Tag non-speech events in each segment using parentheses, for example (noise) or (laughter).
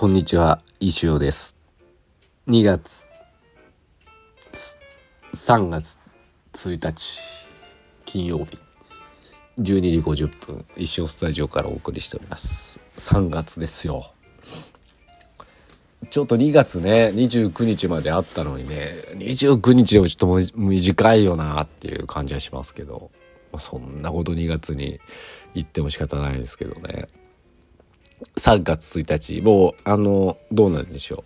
こんにちは、石尾です。2月、3月1日、金曜日、12時50分、石尾スタジオからお送りしております。3月ですよ。ちょっと2月ね、29日まであったのにね、29日でもちょっと短いよなっていう感じはしますけど、まあ、そんなこと2月に言っても仕方ないですけどね。3月1日、もう、あの、どうなんでしょ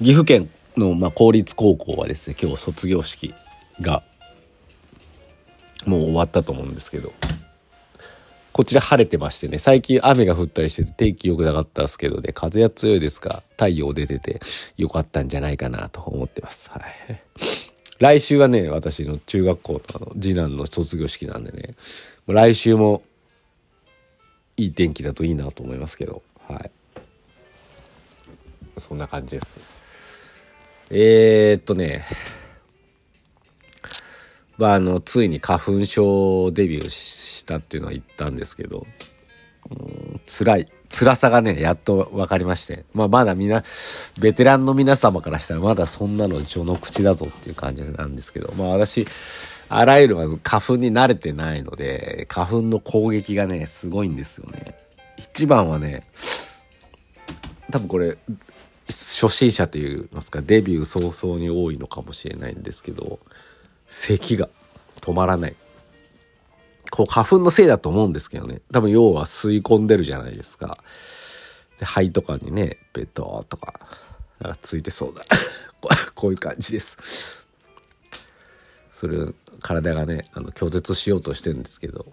う。岐阜県の、まあ、公立高校はですね、今日卒業式が、もう終わったと思うんですけど、こちら晴れてましてね、最近雨が降ったりしてて天気良くなかったですけどね、風は強いですが、太陽出ててよかったんじゃないかなと思ってます。はい。来週はね、私の中学校のあの次男の卒業式なんでね、来週もいい天気だといいなと思いますけど。はい。そんな感じです。えー、っとね。まああのついに花粉症デビューしたっていうのは言ったんですけど。うん辛い。辛さがねやっと分かりまして。まあまだみなベテランの皆様からしたらまだそんなの序の口だぞっていう感じなんですけど。まあ私あらゆるまず花粉に慣れてないので、花粉の攻撃がね、すごいんですよね。一番はね、多分これ、初心者といいますか、デビュー早々に多いのかもしれないんですけど、咳が止まらない。こう花粉のせいだと思うんですけどね。多分要は吸い込んでるじゃないですか。で肺とかにね、ベトとか、なんかついてそうだ。(laughs) こういう感じです。それを体がねあの拒絶しようとしてるんですけど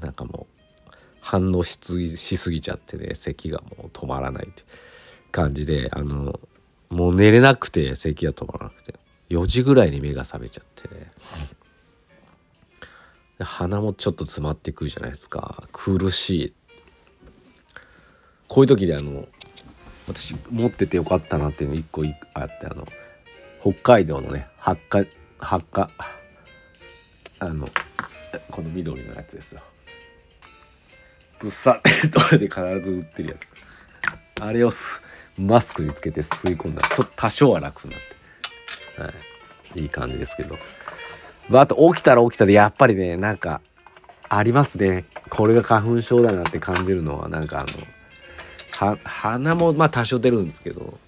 なんかもう反応しすぎちゃってね咳がもう止まらないって感じであのもう寝れなくて咳が止まらなくて4時ぐらいに目が覚めちゃってね。鼻もちょっと詰まってくるじゃないですか。苦しい。こういう時であの私持っててよかったなっていうの1個あってあの北海道のね八花発火あのこの緑のやつですよ。物産 (laughs) レで必ず売ってるやつ。あれをマスクにつけて吸い込んだちょっと多少は楽になって、はい、いい感じですけど、まあ、と起きたら起きたでやっぱりねなんかありますね。これが花粉症だなって感じるのはなんかあの鼻もまあ多少出るんですけど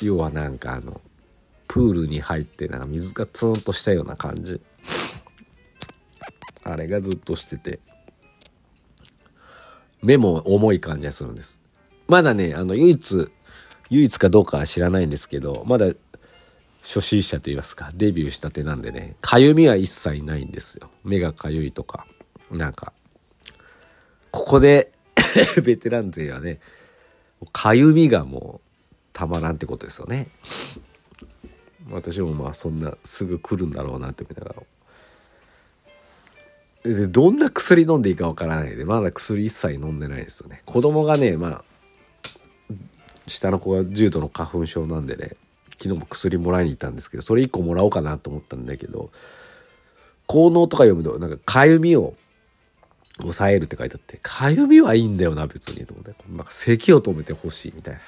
要はなんかあのプールに入ってなんか水がツーンとしたような感じ。あれがずっとしてて。目も重い感じがするんです。まだねあの唯一唯一かどうかは知らないんですけどまだ初心者といいますかデビューしたてなんでねかゆみは一切ないんですよ。目がかゆいとかなんかここで (laughs) ベテラン勢はねかゆみがもうたまらんってことですよね。私もまあそんなすぐ来るんだろうなって思いながら。でどんな薬飲んでいいかわからないでまだ薬一切飲んでないですよね。子供がねまあ下の子が重度の花粉症なんでね昨日も薬もらいに行ったんですけどそれ1個もらおうかなと思ったんだけど効能とか読むとなんかかゆみを抑えるって書いてあってかゆみはいいんだよな別にと思って。なんか咳を止めてほしいみたいな。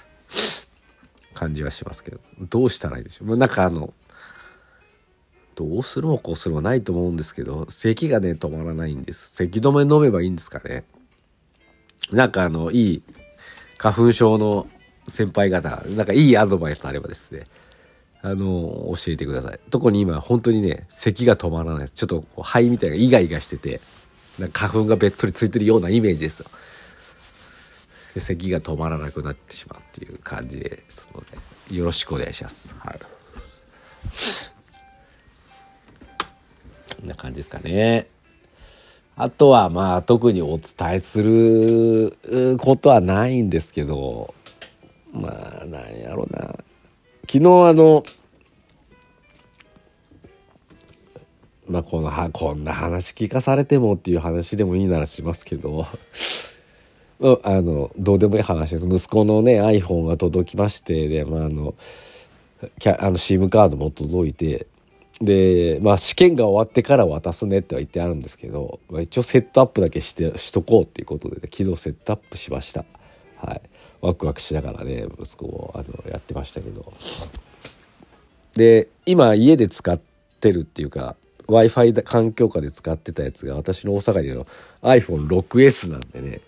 感じはしますけどどうしたらいいでしょう、まあ、なんかあのどうするもこうするもないと思うんですけど咳がね止まらないんです。咳止め飲めばいいんですかね？なんかあのいい花粉症の先輩方なんかいいアドバイスあればですね。あの教えてください。特に今本当にね咳が止まらない。ちょっと肺みたいなイガイガしてて花粉がべっとりついてるようなイメージですよ。で咳が止まらなくなってしまうっていう感じですのでよろしくお願いします。はい、こんな感じですかね。あとはまあ特にお伝えすることはないんですけどまあなんやろうな昨日あのまあこのはこんな話聞かされてもっていう話でもいいならしますけどあのどうでもいい話です。息子のね iPhone が届きましてで、まあ、あのキャあの SIM カードも届いてで、まあ、試験が終わってから渡すねっては言ってあるんですけど、まあ、一応セットアップだけしてしとこうっていうことで、ね、昨日セットアップしました。はい、ワクワクしながらね息子をあのやってましたけど。で今家で使ってるっていうか w i f i 環境下で使ってたやつが私の大阪での iPhone6S なんでね。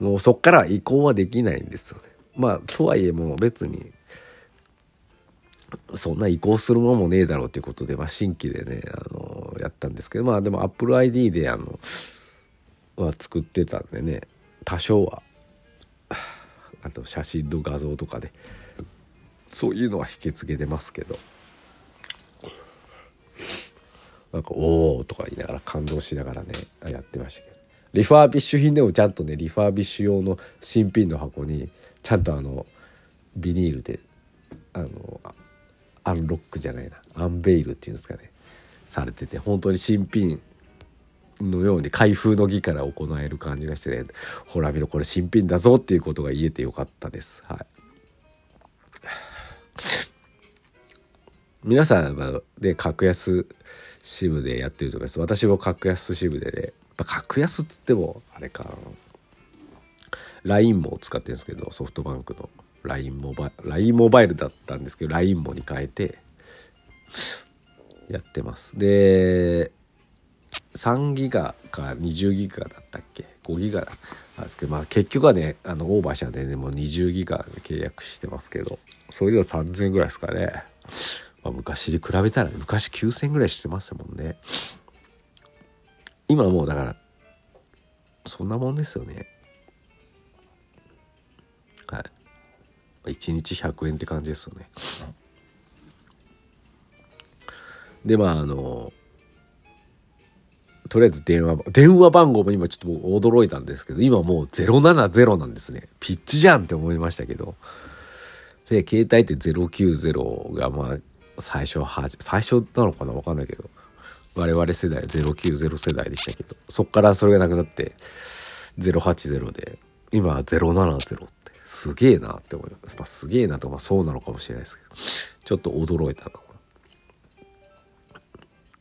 もうそっから移行はできないんですよね。まあとはいえもう別にそんな移行するものもねえだろうということで、まあ、新規でねあのやったんですけどまあでも AppleID であのは作ってたんでね多少はあと写真の画像とかでそういうのは引き継げてますけどなんか「おお」とか言いながら感動しながらねやってましたけどリファービッシュ品でもちゃんとねリファービッシュ用の新品の箱にちゃんとあのビニールであのアンロックじゃないな unveil っていうんですかねされてて本当に新品のように開封の儀から行える感じがしてねほら見ろこれ新品だぞっていうことが言えてよかったです。はい。皆さんはで格安支部でやってるとかです。私も格安支部でねま格安っつってもあれか。LINE も使ってるんですけどソフトバンクの。LINE モバ LINE モバイルだったんですけど LINE もに変えてやってます。で3ギガか20ギガだったっけ？5ギガなんですけどまあ結局はねあのオーバーしたんでねもう20ギガで契約してますけどそれでは3000円ぐらいですかね、まあ、昔に比べたら昔9000円ぐらいしてますもんね。今もうだからそんなもんですよね。はい。1日100円って感じですよね。でまああのとりあえず電話電話番号も今ちょっと驚いたんですけど今もう070なんですね。ピッチじゃんって思いましたけど。で携帯って090がまあ最初は最初なのかな？分かんないけど。我々世代090世代でしたけどそっからそれがなくなって080で今は070ってすげえなって思います、まあ、すげえなとかそうなのかもしれないですけどちょっと驚いたな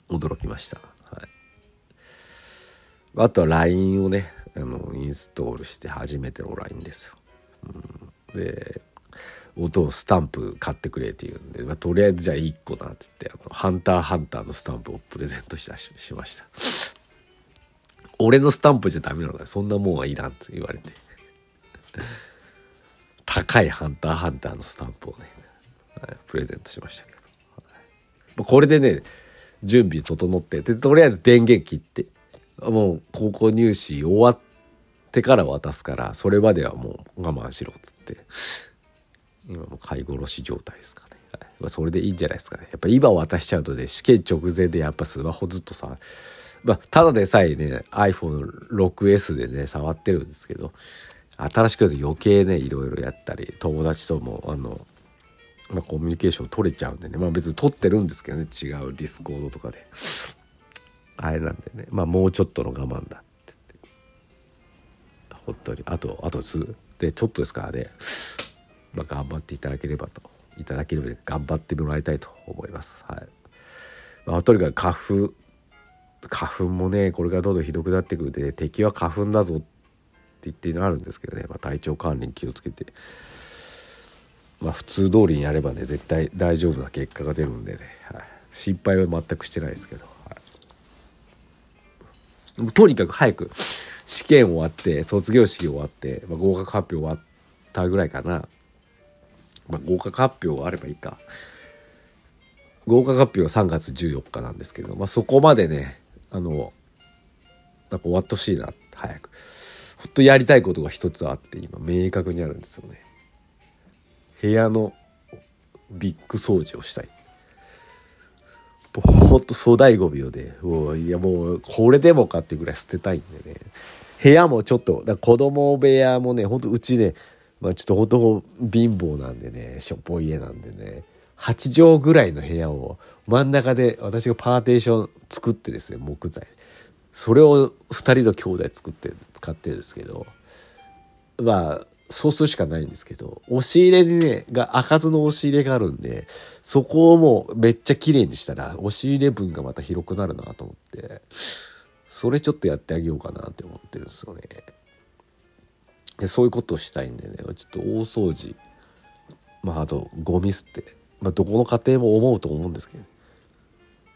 驚きました、はい、あとは LINE をねあのインストールして初めての LINE ですよ、うん、で音をスタンプ買ってくれって言うんで、まあ、とりあえずじゃあ1個なって言ってあのハンターハンターのスタンプをプレゼントしたししました。俺のスタンプじゃダメなのかそんなもんはいらんって言われて。高いハンターハンターのスタンプをね、はい、プレゼントしましたけど、はい、これでね準備整ってでとりあえず電源切ってもう高校入試終わってから渡すからそれまではもう我慢しろっつって。今も買い殺し状態ですかね、はい、それでいいんじゃないですかね。やっぱ今渡しちゃうとね試験直前でやっぱスマホずっとさまあ、ただでさえね iPhone6S でね触ってるんですけど新しく余計ねいろいろやったり友達ともあの、まあ、コミュニケーション取れちゃうんでねまあ別に取ってるんですけどね違うディスコードとかで。あれなんでねまあもうちょっとの我慢だってって。本当に。あとあと数でちょっとですからねまあ、頑張っていただければといただければ頑張ってもらいたいと思います。はい。まあ、とにかく花粉花粉もねこれからどんどんひどくなってくるんで、ね、敵は花粉だぞって言ってのあるんですけどね、まあ、体調管理に気をつけて、まあ、普通通りにやればね絶対大丈夫な結果が出るんでね、はい、心配は全くしてないですけど、はい、とにかく早く試験終わって卒業式終わって、まあ、合格発表終わったぐらいかな。まあ、合格発表があればいいか。合格発表は3月14日なんですけど、まあ、そこまでねあのなんか終わってほしいな早く。ほっとやりたいことが一つあって今明確にあるんですよね。部屋のビッグ掃除をしたい。ほんと粗大ごみをねもういやもうこれでもかってぐらい捨てたいんでね。部屋もちょっとだ子供部屋もねほんとうちねまあちょっとほんと貧乏なんでねしょっぽい家なんでね。8畳ぐらいの部屋を真ん中で私がパーテーション作ってですね木材。それを2人の兄弟作って使ってるんですけど。まあそうするしかないんですけど押し入れにねが開かずの押し入れがあるんでそこをもうめっちゃ綺麗にしたら押し入れ分がまた広くなるなと思ってそれちょっとやってあげようかなって思ってるんですよね。でそういうことをしたいんでね。ちょっと大掃除。まああとゴミ捨て、まあ、どこの家庭も思うと思うんですけ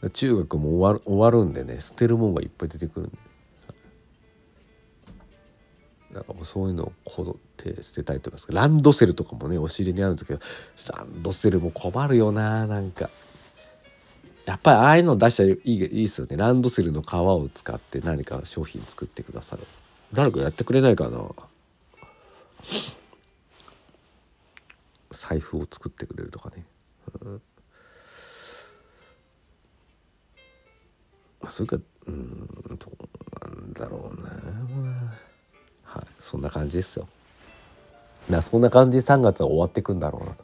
ど中学も終わる終わるんでね。捨てるもんがいっぱい出てくるんで。なんかもうそういうのをこって捨てたいと思います。ランドセルとかもねお尻にあるんですけどランドセルも困るよななんか。やっぱりああいうの出したらいいいいですよね。ランドセルの皮を使って何か商品作ってくださる。誰かやってくれないかな。財布を作ってくれるとかね、うん、それかうんどうなんだろうな。はい。そんな感じですよ。なそんな感じ3月は終わってくんだろうなと。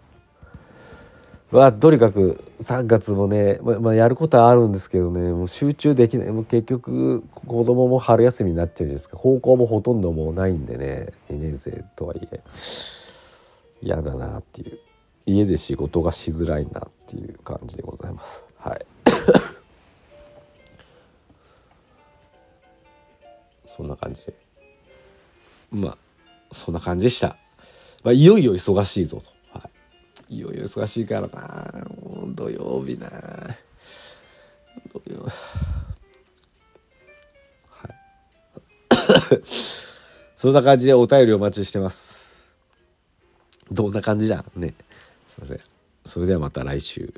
はとにかく3月もね、ままあ、やることはあるんですけどねもう集中できない。もう結局子供も春休みになっちゃうじゃないですか。高校もほとんどもうないんでね2年生とはいえ。嫌だなっていう。家で仕事がしづらいなっていう感じでございます。はい。(coughs) そんな感じで。まあそんな感じでした、まあ、いよいよ忙しいぞと。いよいよ忙しいからな。もう土曜日な。土曜。はい。(coughs) そんな感じでお便りお待ちしてます。どんな感じじゃんね。すいません。それではまた来週。